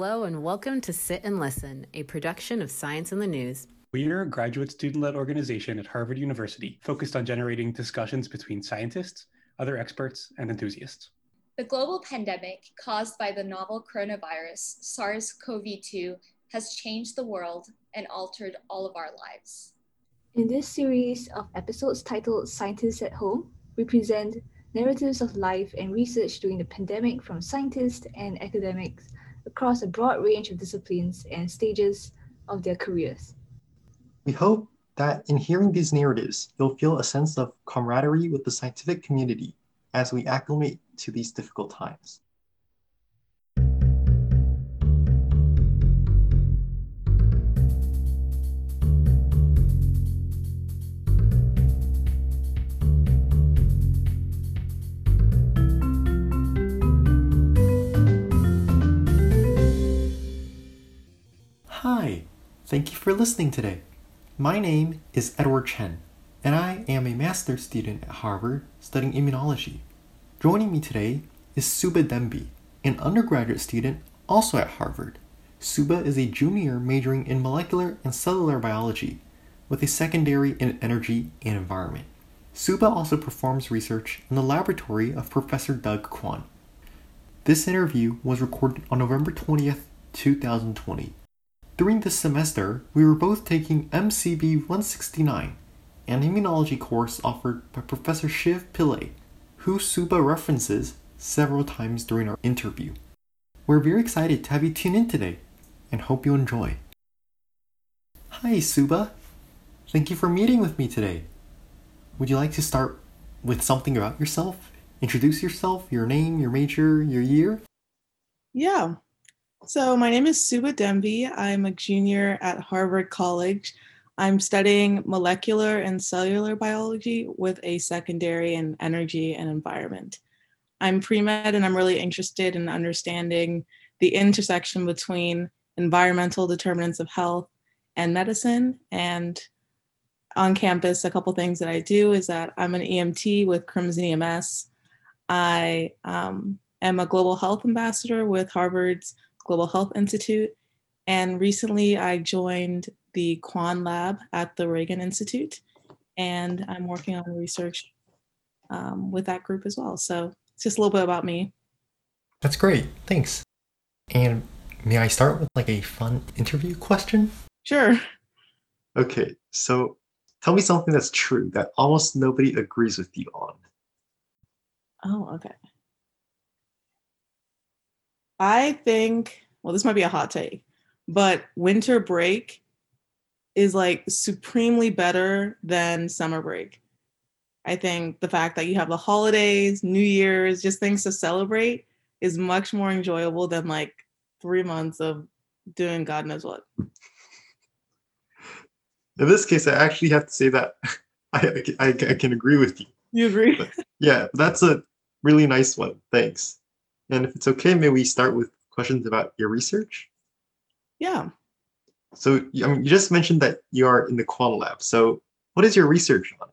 Hello and welcome to Sit and Listen, a production of Science in the News. We are a graduate student led organization at Harvard University focused on generating discussions between scientists, other experts, and enthusiasts. The global pandemic caused by the novel coronavirus, SARS CoV 2, has changed the world and altered all of our lives. In this series of episodes titled Scientists at Home, we present narratives of life and research during the pandemic from scientists and academics across a broad range of disciplines and stages of their careers. We hope that in hearing these narratives, you'll feel a sense of camaraderie with the scientific community as we acclimate to these difficult times. Thank you for listening today. My name is Edward Chen, and I am a master's student at Harvard studying immunology. Joining me today is Suba Dembi, an undergraduate student also at Harvard. Suba is a junior majoring in molecular and cellular biology with a secondary in energy and environment. Suba also performs research in the laboratory of Professor Doug Kwon. This interview was recorded on November 20th, 2020. During this semester, we were both taking MCB 169, an immunology course offered by Professor Shiv Pillai, who Suba references several times during our interview. We're very excited to have you tune in today and hope you enjoy. Hi, Suba. Thank you for meeting with me today. Would you like to start with something about yourself? Introduce yourself, your name, your major, your year? Yeah, so, my name is Suba Dembi. I'm a junior at Harvard College. I'm studying molecular and cellular biology with a secondary in energy and environment. I'm pre med and I'm really interested in understanding the intersection between environmental determinants of health and medicine. And on campus, a couple things that I do is that I'm an EMT with Crimson EMS. I um, am a global health ambassador with Harvard's Global Health Institute. And recently I joined the Kwon Lab at the Ragon Institute. And I'm working on research um, with that group as well. So it's just a little bit about me. That's great. Thanks. And may I start with like a fun interview question? Sure. Okay. So tell me something that's true that almost nobody agrees with you on. Oh, okay. I think, well, this might be a hot take, but winter break is like supremely better than summer break. I think the fact that you have the holidays, New Year's, just things to celebrate is much more enjoyable than like three months of doing God knows what. In this case, I actually have to say that I, I, I can agree with you. You agree? But yeah, that's a really nice one. Thanks. And if it's okay, may we start with questions about your research? Yeah. So, I mean, you just mentioned that you are in the Kwon Lab. So, what is your research on?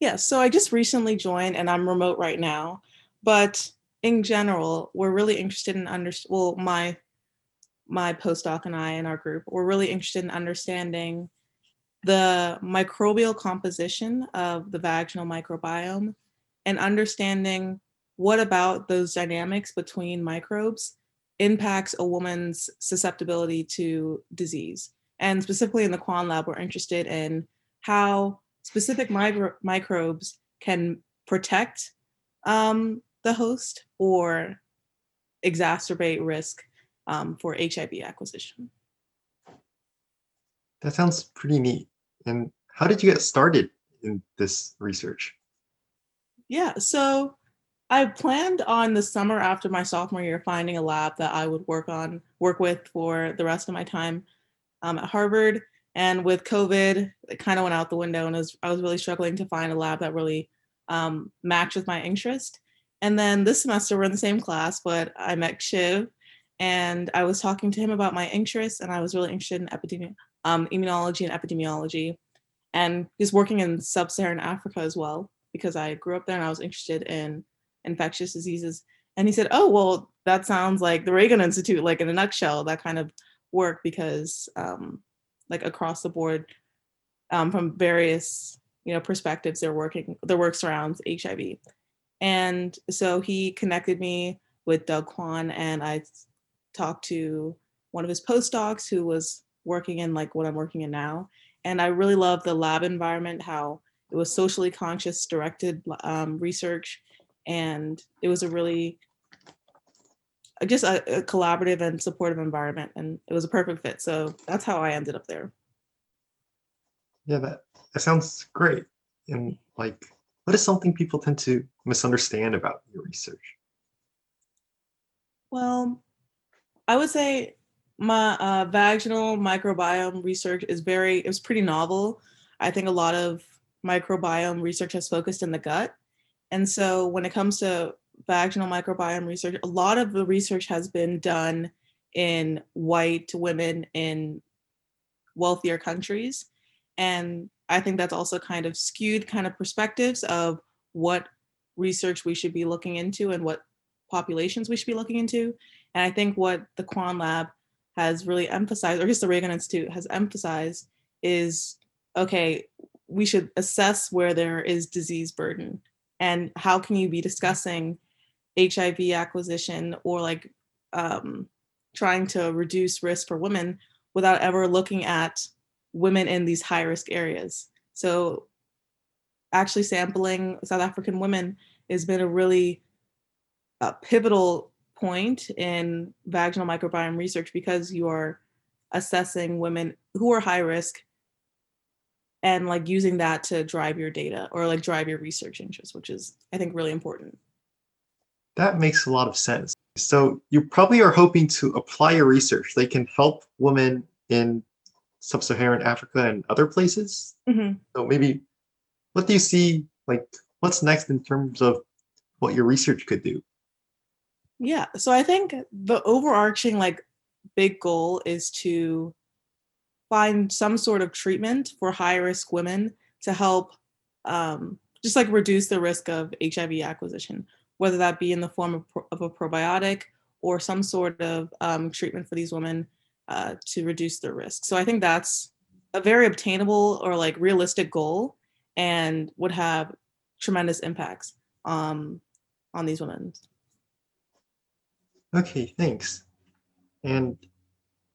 Yeah, so I just recently joined and I'm remote right now. But in general, we're really interested in under well, my my postdoc and I in our group, we're really interested in understanding the microbial composition of the vaginal microbiome and understanding what about those dynamics between microbes impacts a woman's susceptibility to disease? And specifically in the Kwon Lab, we're interested in how specific micro- microbes can protect um, the host or exacerbate risk um, for HIV acquisition. That sounds pretty neat. And how did you get started in this research? Yeah, so I planned on the summer after my sophomore year finding a lab that I would work on, work with for the rest of my time um, at Harvard. And with COVID, it kind of went out the window, and was, I was really struggling to find a lab that really um, matched with my interest. And then this semester, we're in the same class, but I met Shiv, and I was talking to him about my interests, and I was really interested in epidemi- um, immunology and epidemiology, and he's working in sub-Saharan Africa as well because I grew up there and I was interested in infectious diseases. And he said, Oh, well, that sounds like the Ragon Institute, like in a nutshell, that kind of work because um, like across the board um, from various you know perspectives they're working their work surrounds hiv and so he connected me with doug kwon and i talked to one of his postdocs who was working in like what i'm working in now. And i really love the lab environment how it was socially conscious directed um, research and it was a really just a, a collaborative and supportive environment and it was a perfect fit so that's how i ended up there Yeah, that that sounds great. And like, what is something people tend to misunderstand about your research? Well, I would say my uh, vaginal microbiome research is very, it was pretty novel. I think a lot of microbiome research has focused in the gut. And so when it comes to vaginal microbiome research, a lot of the research has been done in white women in wealthier countries. And I think that's also kind of skewed kind of perspectives of what research we should be looking into and what populations we should be looking into. And I think what the Kwon Lab has really emphasized, or just the Ragon Institute has emphasized, is okay, we should assess where there is disease burden and how can you be discussing HIV acquisition or like um, trying to reduce risk for women without ever looking at women in these high risk areas. So actually sampling South African women has been a really uh, pivotal point in vaginal microbiome research because you are assessing women who are high risk and like using that to drive your data or like drive your research interest, which is I think really important. That makes a lot of sense. So you probably are hoping to apply your research. They can help women in sub-Saharan Africa and other places. Mhm. So maybe, what do you see? Like, what's next in terms of what your research could do? Yeah. So I think the overarching like big goal is to find some sort of treatment for high risk women to help um, just like reduce the risk of HIV acquisition, whether that be in the form of, pro- of a probiotic or some sort of um, treatment for these women uh, to reduce their risk. So I think that's a very obtainable or like realistic goal and would have tremendous impacts um, on these women. Okay, thanks. And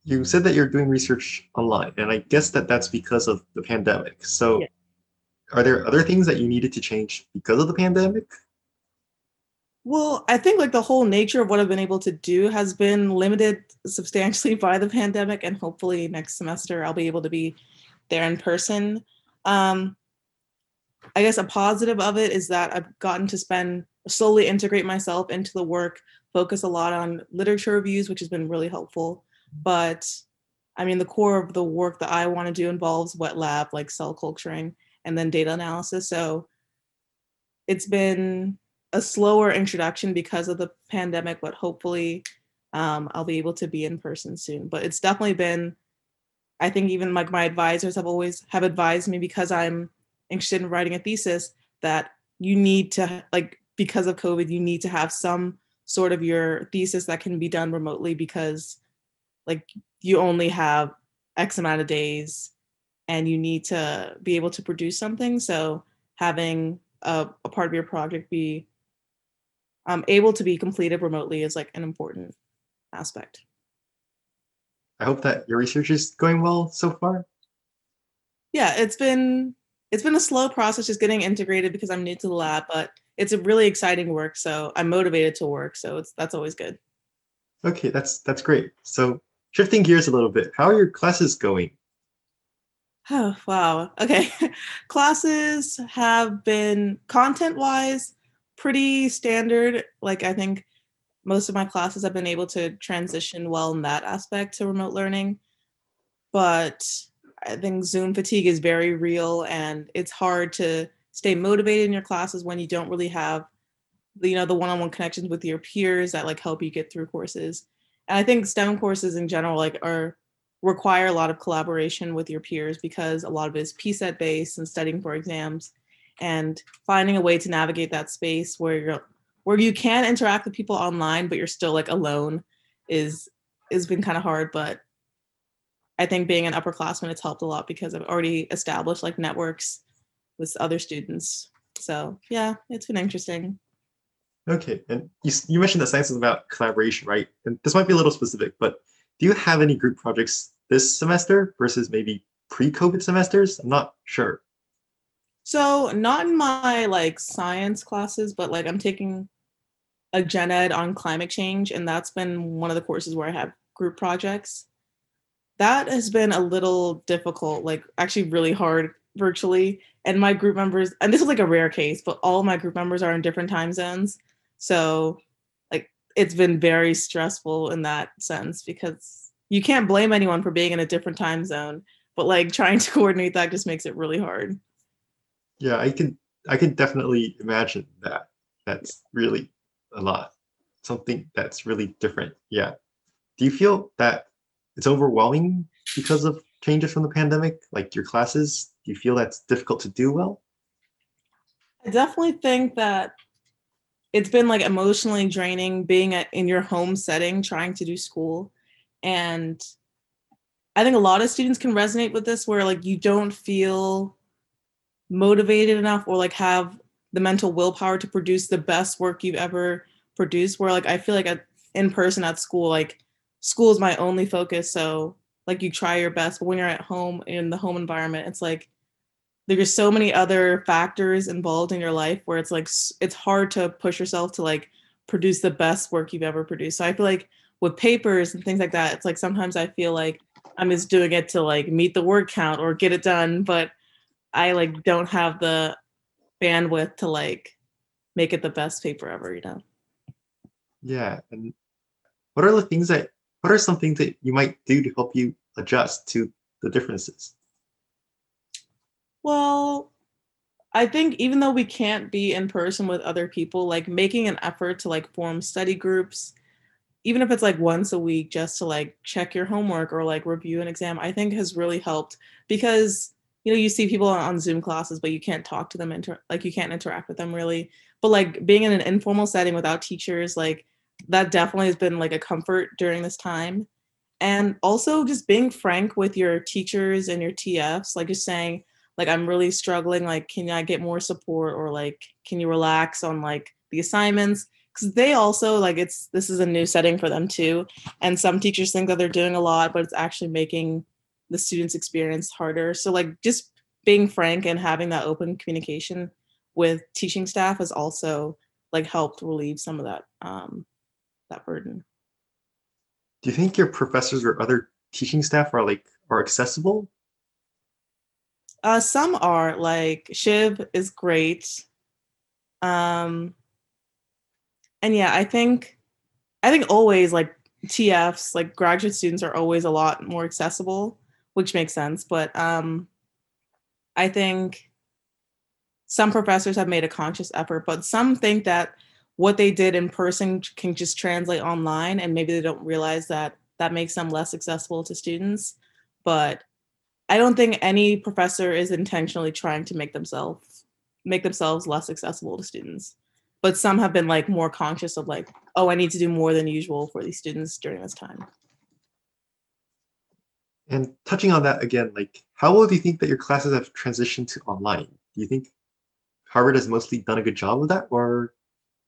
you said that you're doing research online, and I guess that that's because of the pandemic. So, Yeah. are there other things that you needed to change because of the pandemic? Well, I think like the whole nature of what I've been able to do has been limited substantially by the pandemic, and hopefully next semester I'll be able to be there in person. Um, I guess a positive of it is that I've gotten to spend slowly integrate myself into the work, focus a lot on literature reviews, which has been really helpful. But I mean, the core of the work that I want to do involves wet lab, like cell culturing, and then data analysis. So it's been a slower introduction because of the pandemic, but hopefully um, I'll be able to be in person soon. But it's definitely been, I think even like my advisors have always have advised me because I'm interested in writing a thesis that you need to like because of COVID, you need to have some sort of your thesis that can be done remotely because like you only have X amount of days and you need to be able to produce something. So having a, a part of your project be um, able to be completed remotely is like an important aspect. I hope that your research is going well so far. Yeah, it's been it's been a slow process just getting integrated because I'm new to the lab, but it's a really exciting work. So I'm motivated to work. So it's that's always good. Okay, that's that's great. So, shifting gears a little bit, how are your classes going? Oh, wow. Okay. Classes have been content wise pretty standard. Like, I think most of my classes have been able to transition well in that aspect to remote learning. But I think Zoom fatigue is very real and it's hard to stay motivated in your classes when you don't really have you know the one-on-one connections with your peers that like help you get through courses i think stem courses in general like are require a lot of collaboration with your peers because a lot of it is PSET based and studying for exams and finding a way to navigate that space where you're where you can interact with people online, but you're still like alone is has been kind of hard. But I think being an upperclassman, it's helped a lot because I've already established like networks with other students. So yeah, it's been interesting. Okay, and you, you mentioned that science is about collaboration, right? And this might be a little specific, but do you have any group projects this semester versus maybe pre-COVID semesters? I'm not sure. So not in my like science classes, but like I'm taking a gen ed on climate change, and that's been one of the courses where I have group projects. That has been a little difficult, like actually really hard virtually. And my group members, and this is like a rare case, but all my group members are in different time zones. So like it's been very stressful in that sense because you can't blame anyone for being in a different time zone, but like trying to coordinate that just makes it really hard. Yeah, I can I can definitely imagine that. That's really a lot. Something that's really different. Yeah. Do you feel that it's overwhelming because of changes from the pandemic? Like your classes, do you feel that's difficult to do well? I definitely think that it's been like emotionally draining being at, in your home setting trying to do school. And i think a lot of students can resonate with this where like you don't feel motivated enough or like have the mental willpower to produce the best work you've ever produced where like i feel like at, in person at school like school is my only focus. So like you try your best but when you're at home in the home environment it's like there's so many other factors involved in your life where it's like it's hard to push yourself to like produce the best work you've ever produced. So i feel like with papers and things like that it's like sometimes i feel like i'm just doing it to like meet the word count or get it done but i like don't have the bandwidth to like make it the best paper ever you know? Yeah and what are the things that what are some things that you might do to help you adjust to the differences well, I think even though we can't be in person with other people, like making an effort to like form study groups, even if it's like once a week just to like check your homework or like review an exam, I think has really helped because you know you see people on Zoom classes, but you can't talk to them, inter- like you can't interact with them really. But like being in an informal setting without teachers, like that definitely has been like a comfort during this time. And also just being frank with your teachers and your TFs, like just saying, like i'm really struggling like can i get more support or like can you relax on like the assignments? Because they also like it's this is a new setting for them too and some teachers think that they're doing a lot but it's actually making the students experience harder. So like just being frank and having that open communication with teaching staff has also like helped relieve some of that um that burden. Do you think your professors or other teaching staff are like are accessible uh, some are like Shiv is great. Um, and yeah, I think, I think always like TFs, like graduate students are always a lot more accessible, which makes sense. But um, I think some professors have made a conscious effort, but some think that what they did in person can just translate online, and maybe they don't realize that that makes them less accessible to students. But I don't think any professor is intentionally trying to make themselves make themselves less accessible to students. But some have been like more conscious of like, oh, I need to do more than usual for these students during this time. And touching on that again, like how well do you think that your classes have transitioned to online? Do you think Harvard has mostly done a good job of that, or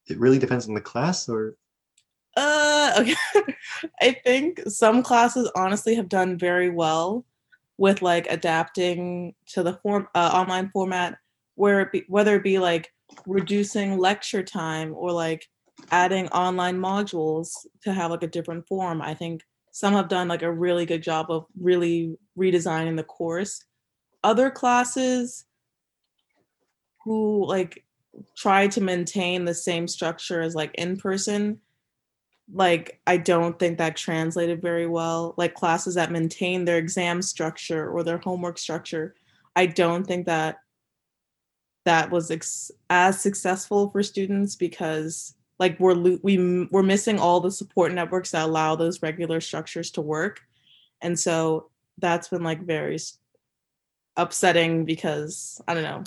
it really depends on the class, or? Uh, okay. I think some classes honestly have done very well with like adapting to the form uh, online format where it be, whether it be like reducing lecture time or like adding online modules to have like a different form i think some have done like a really good job of really redesigning the course. Other classes who like try to maintain the same structure as like in person like I don't think that translated very well. Like classes that maintain their exam structure or their homework structure, I don't think that that was ex- as successful for students because like we're we we're missing all the support networks that allow those regular structures to work. And so that's been like very upsetting because I don't know.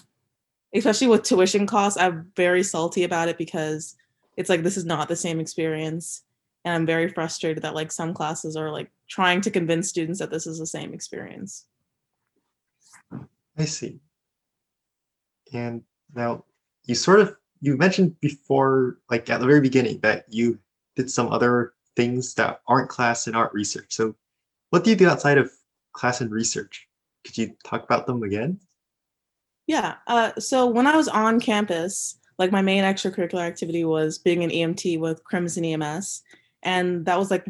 Especially with tuition costs, I'm very salty about it because it's like this is not the same experience and i'm very frustrated that like some classes are like trying to convince students that this is the same experience I see. And now you sort of you mentioned before, like at the very beginning, that you did some other things that aren't class and aren't research. So what do you do outside of class and research? Could you talk about them again? Yeah. Uh, so when I was on campus, like my main extracurricular activity was being an EMT with Crimson EMS, and that was like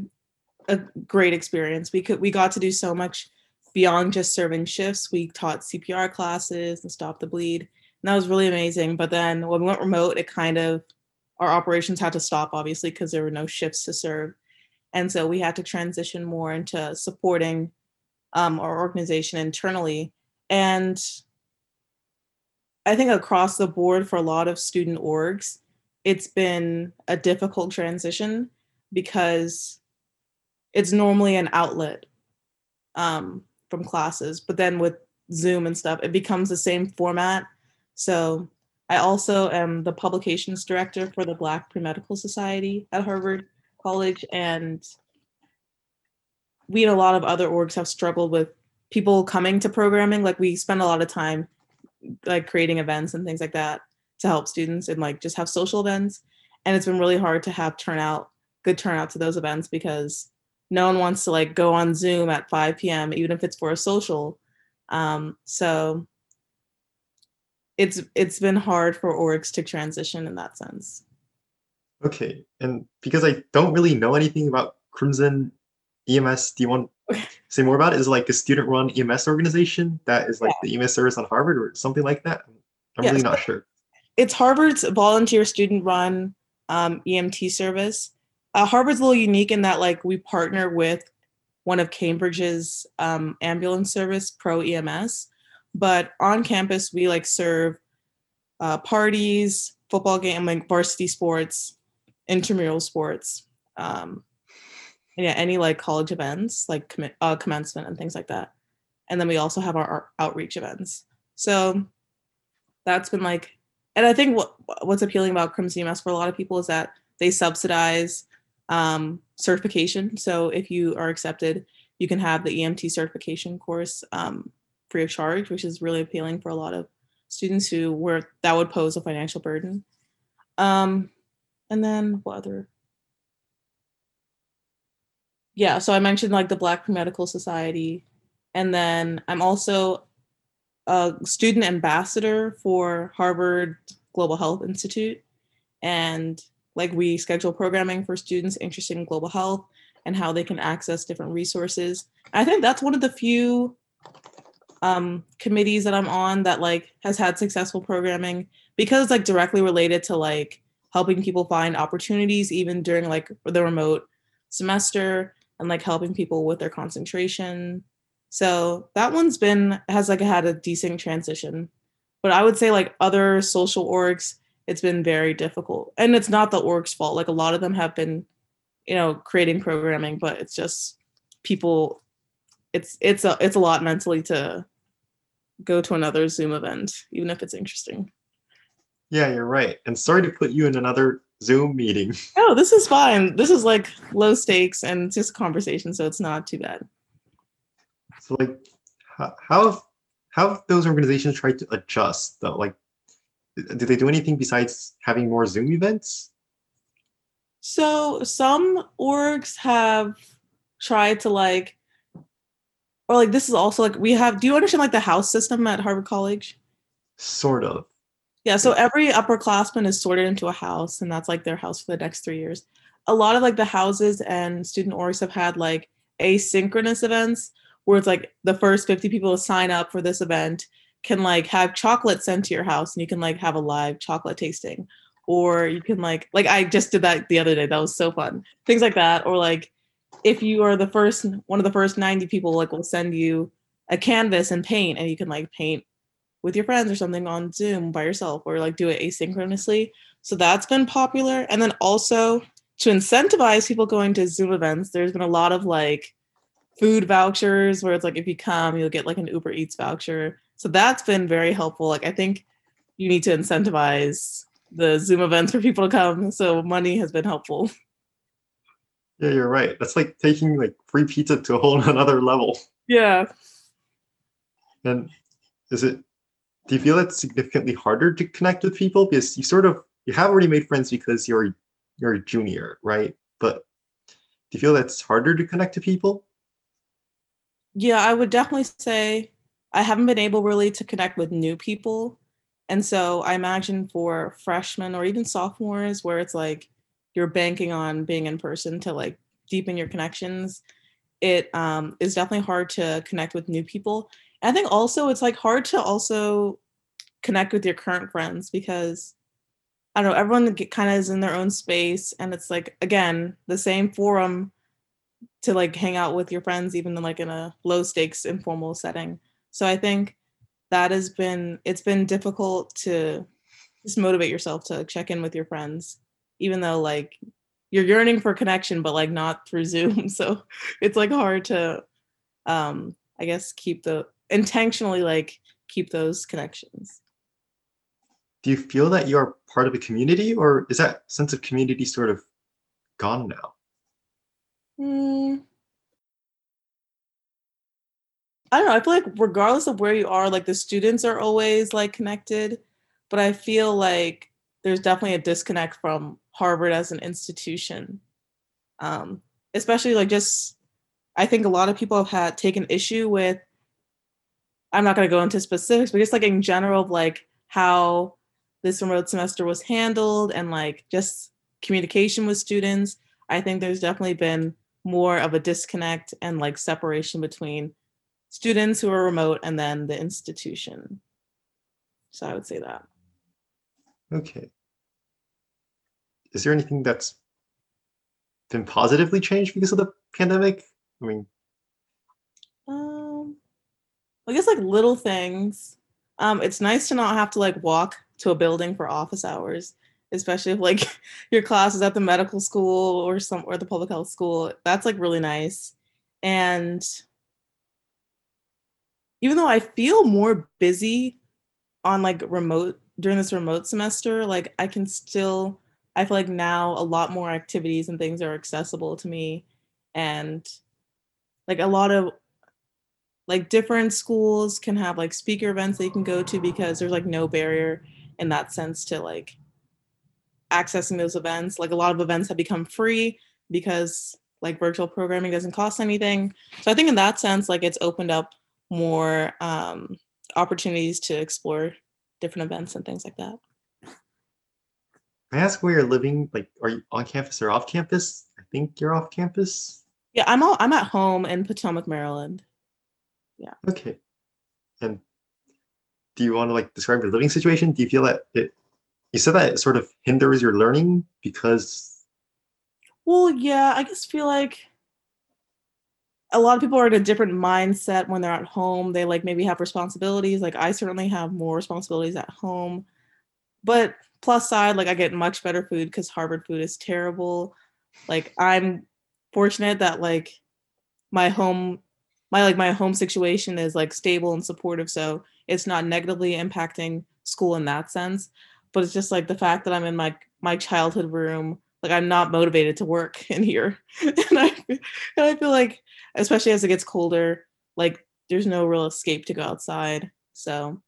a great experience. We could we got to do so much beyond just serving shifts. We taught CPR classes and stop the bleed, and that was really amazing. But then when we went remote, it kind of our operations had to stop obviously because there were no shifts to serve, and so we had to transition more into supporting um, our organization internally and I think across the board for a lot of student orgs, it's been a difficult transition because it's normally an outlet um, from classes, but then with Zoom and stuff, it becomes the same format. So I also am the publications director for the Black Pre-Medical Society at Harvard College, and we and a lot of other orgs have struggled with people coming to programming. Like we spend a lot of time like creating events and things like that to help students and like just have social events. And it's been really hard to have turnout, good turnout to those events because no one wants to like go on Zoom at 5 p.m. even if it's for a social. Um, so it's it's been hard for orgs to transition in that sense. Okay, and because I don't really know anything about Crimson EMS, do you want to say more about it? Is it like a student-run EMS organization that is like the EMS service on Harvard or something like that? I'm Yeah, really not sure. it's Harvard's volunteer student run um, EMT service. Uh, Harvard's a little unique in that like we partner with one of Cambridge's um, ambulance service, Pro EMS, but on campus we like serve uh, parties, football game, like varsity sports, intramural sports, um, yeah, any like college events like uh, commencement and things like that. And then we also have our, our outreach events. So that's been like and I think what what's appealing about Crimson EMS for a lot of people is that they subsidize um, certification. So if you are accepted, you can have the EMT certification course um, free of charge, which is really appealing for a lot of students who were that would pose a financial burden. Um, and then what other? Yeah, so I mentioned like the Black Medical Society, and then I'm also a student ambassador for Harvard Global Health Institute. And like we schedule programming for students interested in global health and how they can access different resources. I think that's one of the few um, committees that I'm on that like has had successful programming because it's like directly related to like helping people find opportunities even during like the remote semester and like helping people with their concentration so that one's been has like had a decent transition. But I would say like other social orgs, it's been very difficult. And it's not the org's fault. Like a lot of them have been, you know, creating programming, but it's just people it's it's a it's a lot mentally to go to another Zoom event, even if it's interesting. Yeah, you're right. And sorry to put you in another Zoom meeting. Oh, this is fine. This is like low stakes and it's just a conversation, so it's not too bad. So like, how how have, how have those organizations tried to adjust though? Like, do they do anything besides having more Zoom events? So some orgs have tried to like, or like this is also like we have. Do you understand like the house system at Harvard College? Sort of. Yeah. So every upperclassman is sorted into a house, and that's like their house for the next three years. A lot of like the houses and student orgs have had like asynchronous events where it's like the first 50 people to sign up for this event can like have chocolate sent to your house and you can like have a live chocolate tasting. Or you can like like i just did that the other day that was so fun. Things like that. Or like if you are the first one of the first 90 people like will send you a canvas and paint and you can like paint with your friends or something on zoom by yourself or like do it asynchronously. So that's been popular. And then also to incentivize people going to zoom events there's been a lot of like food vouchers where it's like if you come you'll get like an uber eats voucher so that's been very helpful like i think you need to incentivize the Zoom events for people to come. So money has been helpful. Yeah, you're right. That's like taking like free pizza to a whole another level. Yeah. And is it do you feel it's significantly harder to connect with people because you sort of you have already made friends because you're you're a junior, right? But do you feel that's harder to connect to people? Yeah, I would definitely say I haven't been able really to connect with new people. And so I imagine for freshmen or even sophomores where it's like you're banking on being in person to like deepen your connections, it um, is definitely hard to connect with new people. And I think also it's like hard to also connect with your current friends because I don't know, everyone kind of is in their own space. And it's like, again, the same forum to like hang out with your friends, even like in a low stakes informal setting. So I think that has been, it's been difficult to just motivate yourself to check in with your friends, even though like you're yearning for connection, but like not through Zoom. So it's like hard to, um, I guess, keep the intentionally like keep those connections do you feel that you're part of a community or is that sense of community sort of gone now? Mm. I don't know. I feel like regardless of where you are, like the students are always like connected, but I feel like there's definitely a disconnect from Harvard as an institution. Um, especially like just I think a lot of people have had taken issue with I'm not going to go into specifics, but just like in general of like how this remote semester was handled and like just communication with students, I think there's definitely been more of a disconnect and like separation between students who are remote and then the institution. So I would say that. Okay. Is there anything that's been positively changed because of the pandemic? I mean, um, I guess like little things. Um, it's nice to not have to like walk to a building for office hours, especially if like your class is at the medical school or some or the public health school. That's like really nice. And even though I feel more busy on like remote during this remote semester, like I can still I feel like now a lot more activities and things are accessible to me and like a lot of like different schools can have like speaker events you can go to because there's like no barrier in that sense to like accessing those events. Like a lot of events have become free because like virtual programming doesn't cost anything. So I think in that sense, like it's opened up more um, opportunities to explore different events and things like that. I ask where you're living? Like, are you on campus or off campus? I think you're off campus. Yeah, I'm all, I'm at home in Potomac, Maryland. Yeah. Okay. And do you want to like describe your living situation? Do you feel that it you said that it sort of hinders your learning because well yeah i just feel like a lot of people are in a different mindset when they're at home. They like maybe have responsibilities. Like i certainly have more responsibilities at home. But plus side like i get much better food because harvard food is terrible. Like i'm fortunate that like my home my like my home situation is like stable and supportive so it's not negatively impacting school in that sense. But it's just like the fact that i'm in my my childhood room like i'm not motivated to work in here. And i and i feel like especially as it gets colder like there's no real escape to go outside. So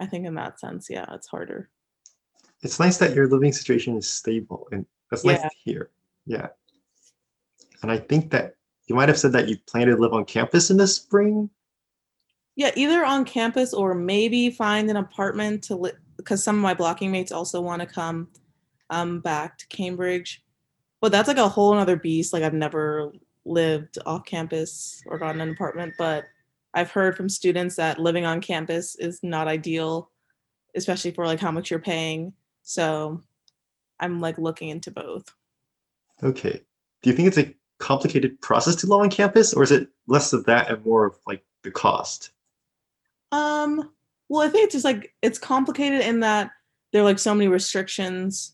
i think in that sense yeah it's harder. It's nice that your living situation is stable and that's nice Yeah. to hear. Yeah. And i think that you might have said that you plan to live on campus in the spring? Yeah, either on campus or maybe find an apartment to live because some of my blocking mates also want to come um back to Cambridge. But that's like a whole other beast. Like I've never lived off campus or gotten an apartment, but I've heard from students that living on campus is not ideal, especially for like how much you're paying. So I'm like looking into both. okay do you think it's a complicated process to live on campus or is it less of that and more of like the cost Um, well, I think it's just like it's complicated in that there are like so many restrictions,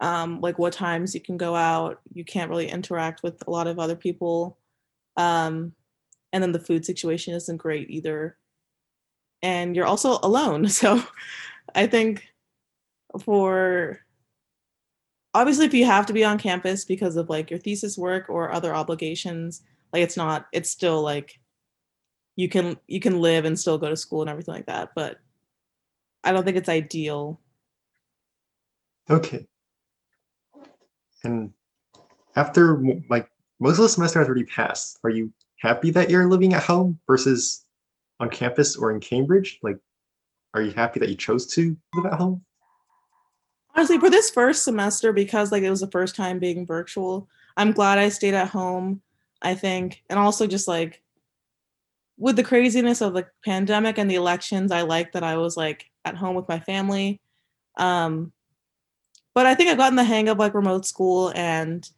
um, like what times you can go out, you can't really interact with a lot of other people. Um, and then the food situation isn't great either. And you're also alone. So I think for obviously if you have to be on campus because of like your thesis work or other obligations, like it's not it's still like you can you can live and still go to school and everything like that, but I don't think it's ideal. Okay. And after like most of the semester has already passed, are you happy that you're living at home versus on campus or in Cambridge? Like, are you happy that you chose to live at home? honestly for this first semester because like it was the first time being virtual i'm glad i stayed at home i think and also just like with the craziness of the pandemic and the elections i like that i was like at home with my family um but i think i've gotten the hang of like remote school and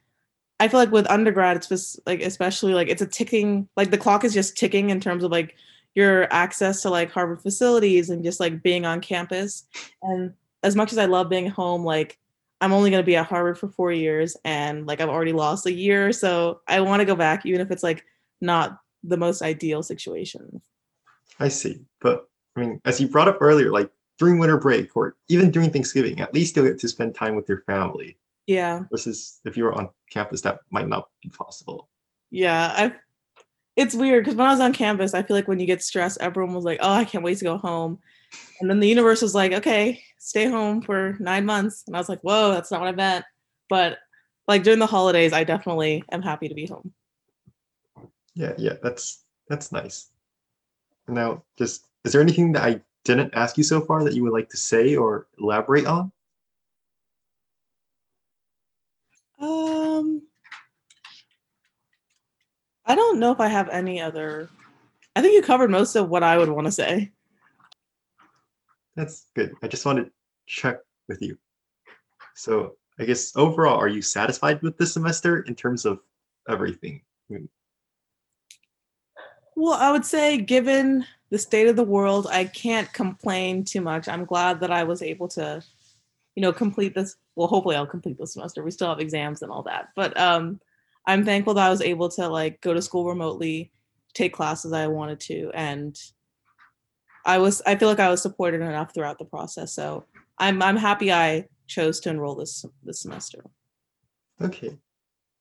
i feel like with undergrad it's just like especially like it's a ticking like the clock is just ticking in terms of like your access to like harvard facilities and just like being on campus and as much as I love being home, like I'm only going to be at Harvard for four years and like I've already lost a year. So I want to go back, even if it's like not the most ideal situation. I see. But I mean, as you brought up earlier, like during winter break or even during Thanksgiving, at least you'll get to spend time with your family. Yeah. Versus if you were on campus, that might not be possible. Yeah. I, it's weird because when I was on campus, I feel like when you get stressed, everyone was like, oh, I can't wait to go home. And then the universe was like, okay, stay home for nine months. And I was like, whoa, that's not what I meant. But like during the holidays, I definitely am happy to be home. Yeah, yeah, that's that's nice. Now, just is there anything that I didn't ask you so far that you would like to say or elaborate on? Um, I don't know if I have any other. I think you covered most of what I would want to say. That's good. I just wanted to check with you. So I guess overall, are you satisfied with this semester in terms of everything? I mean, Well, I would say, given the state of the world, I can't complain too much. I'm glad that I was able to, you know, complete this. Well, hopefully, I'll complete this semester. We still have exams and all that, but um, I'm thankful that I was able to like go to school remotely, take classes I wanted to, and I was. I feel like I was supported enough throughout the process. So I'm I'm happy I chose to enroll this this semester. okay.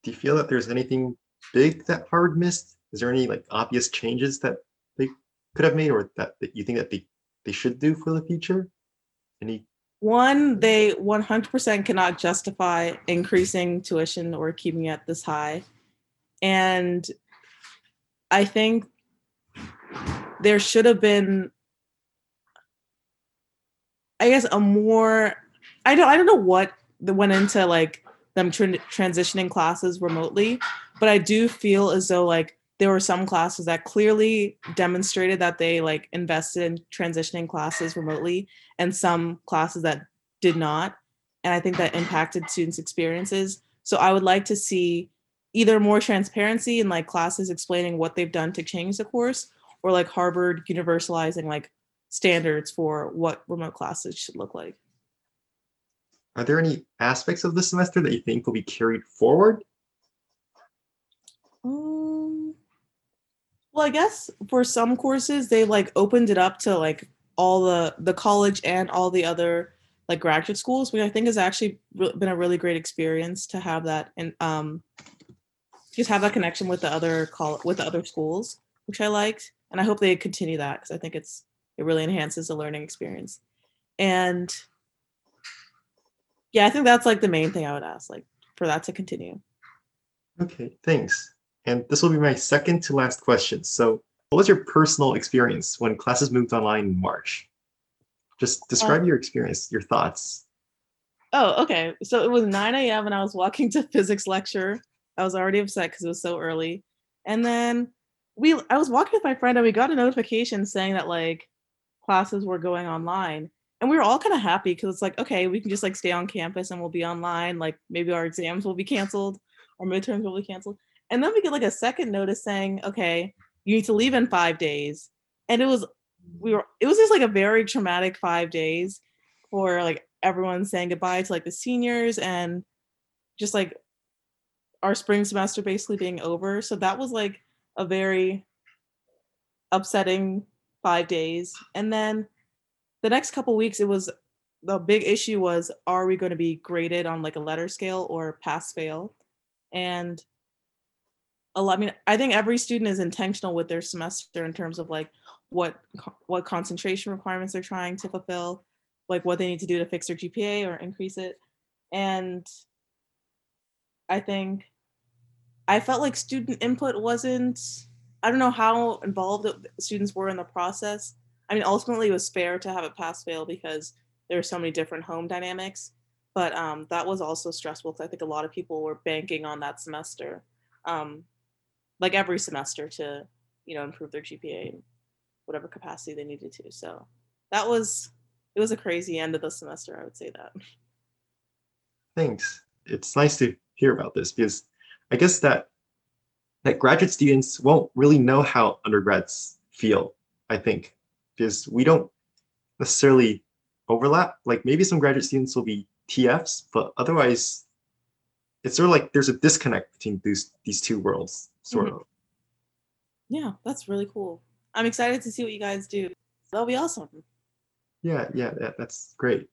Do you feel that there's anything big that Harvard missed? Is there any like obvious changes that they could have made or that, that you think that they, they should do for the future? Any One, they 100% cannot justify increasing tuition or keeping it this high. And I think there should have been, I guess, a more, I don't, I don't know what that went into like them tran- transitioning classes remotely, but I do feel as though like there were some classes that clearly demonstrated that they like invested in transitioning classes remotely and some classes that did not. And I think that impacted students' experiences. So I would like to see either more transparency in like classes explaining what they've done to change the course or like Harvard universalizing like standards for what remote classes should look like. are there any aspects of the semester that you think will be carried forward? Well, I guess for some courses they like opened it up to like all the the college and all the other like graduate schools, which I think has actually re- been a really great experience to have that and um just have that connection with the other call with the other schools, which I liked, and I hope they continue that because I think it's it really enhances the learning experience. And yeah, I think that's like the main thing I would ask, like for that to continue. Okay, thanks. And this will be my second to last question. So, what was your personal experience when classes moved online in March? Just describe um, your experience, your thoughts. Oh, okay. So it was 9 a.m. and I was walking to physics lecture. I was already upset because it was so early. And then we I was walking with my friend and we got a notification saying that like classes were going online. And we were all kind of happy because it's like, okay, we can just like stay on campus and we'll be online. Like maybe our exams will be canceled or midterms will be canceled. And then we get like a second notice saying, okay, you need to leave in five days. And it was we were it was just like a very traumatic five days for like everyone saying goodbye to like the seniors and just like our spring semester basically being over. So that was like a very upsetting five days. And then the next couple weeks it was the big issue was are we going to be graded on like a letter scale or pass fail and a lot i mean i think every student is intentional with their semester in terms of like what what concentration requirements they're trying to fulfill like what they need to do to fix their gpa or increase it. And i think i felt like student input wasn't i don't know how involved students were in the process. I mean ultimately it was fair to have it pass fail because there are so many different home dynamics but um, that was also stressful because i think a lot of people were banking on that semester. Um, like every semester to you know improve their gpa in whatever capacity they needed to so that was it was a crazy end of the semester i would say that Thanks. It's nice to hear about this because I guess that that graduate students won't really know how undergrads feel, I think, because we don't necessarily overlap. Like maybe some graduate students will be TFs, but otherwise it's sort of like there's a disconnect between these these two worlds, sort Mhm. of. yeah that's really cool i'm excited to see what you guys do that'll be awesome Yeah, yeah, that, that's great.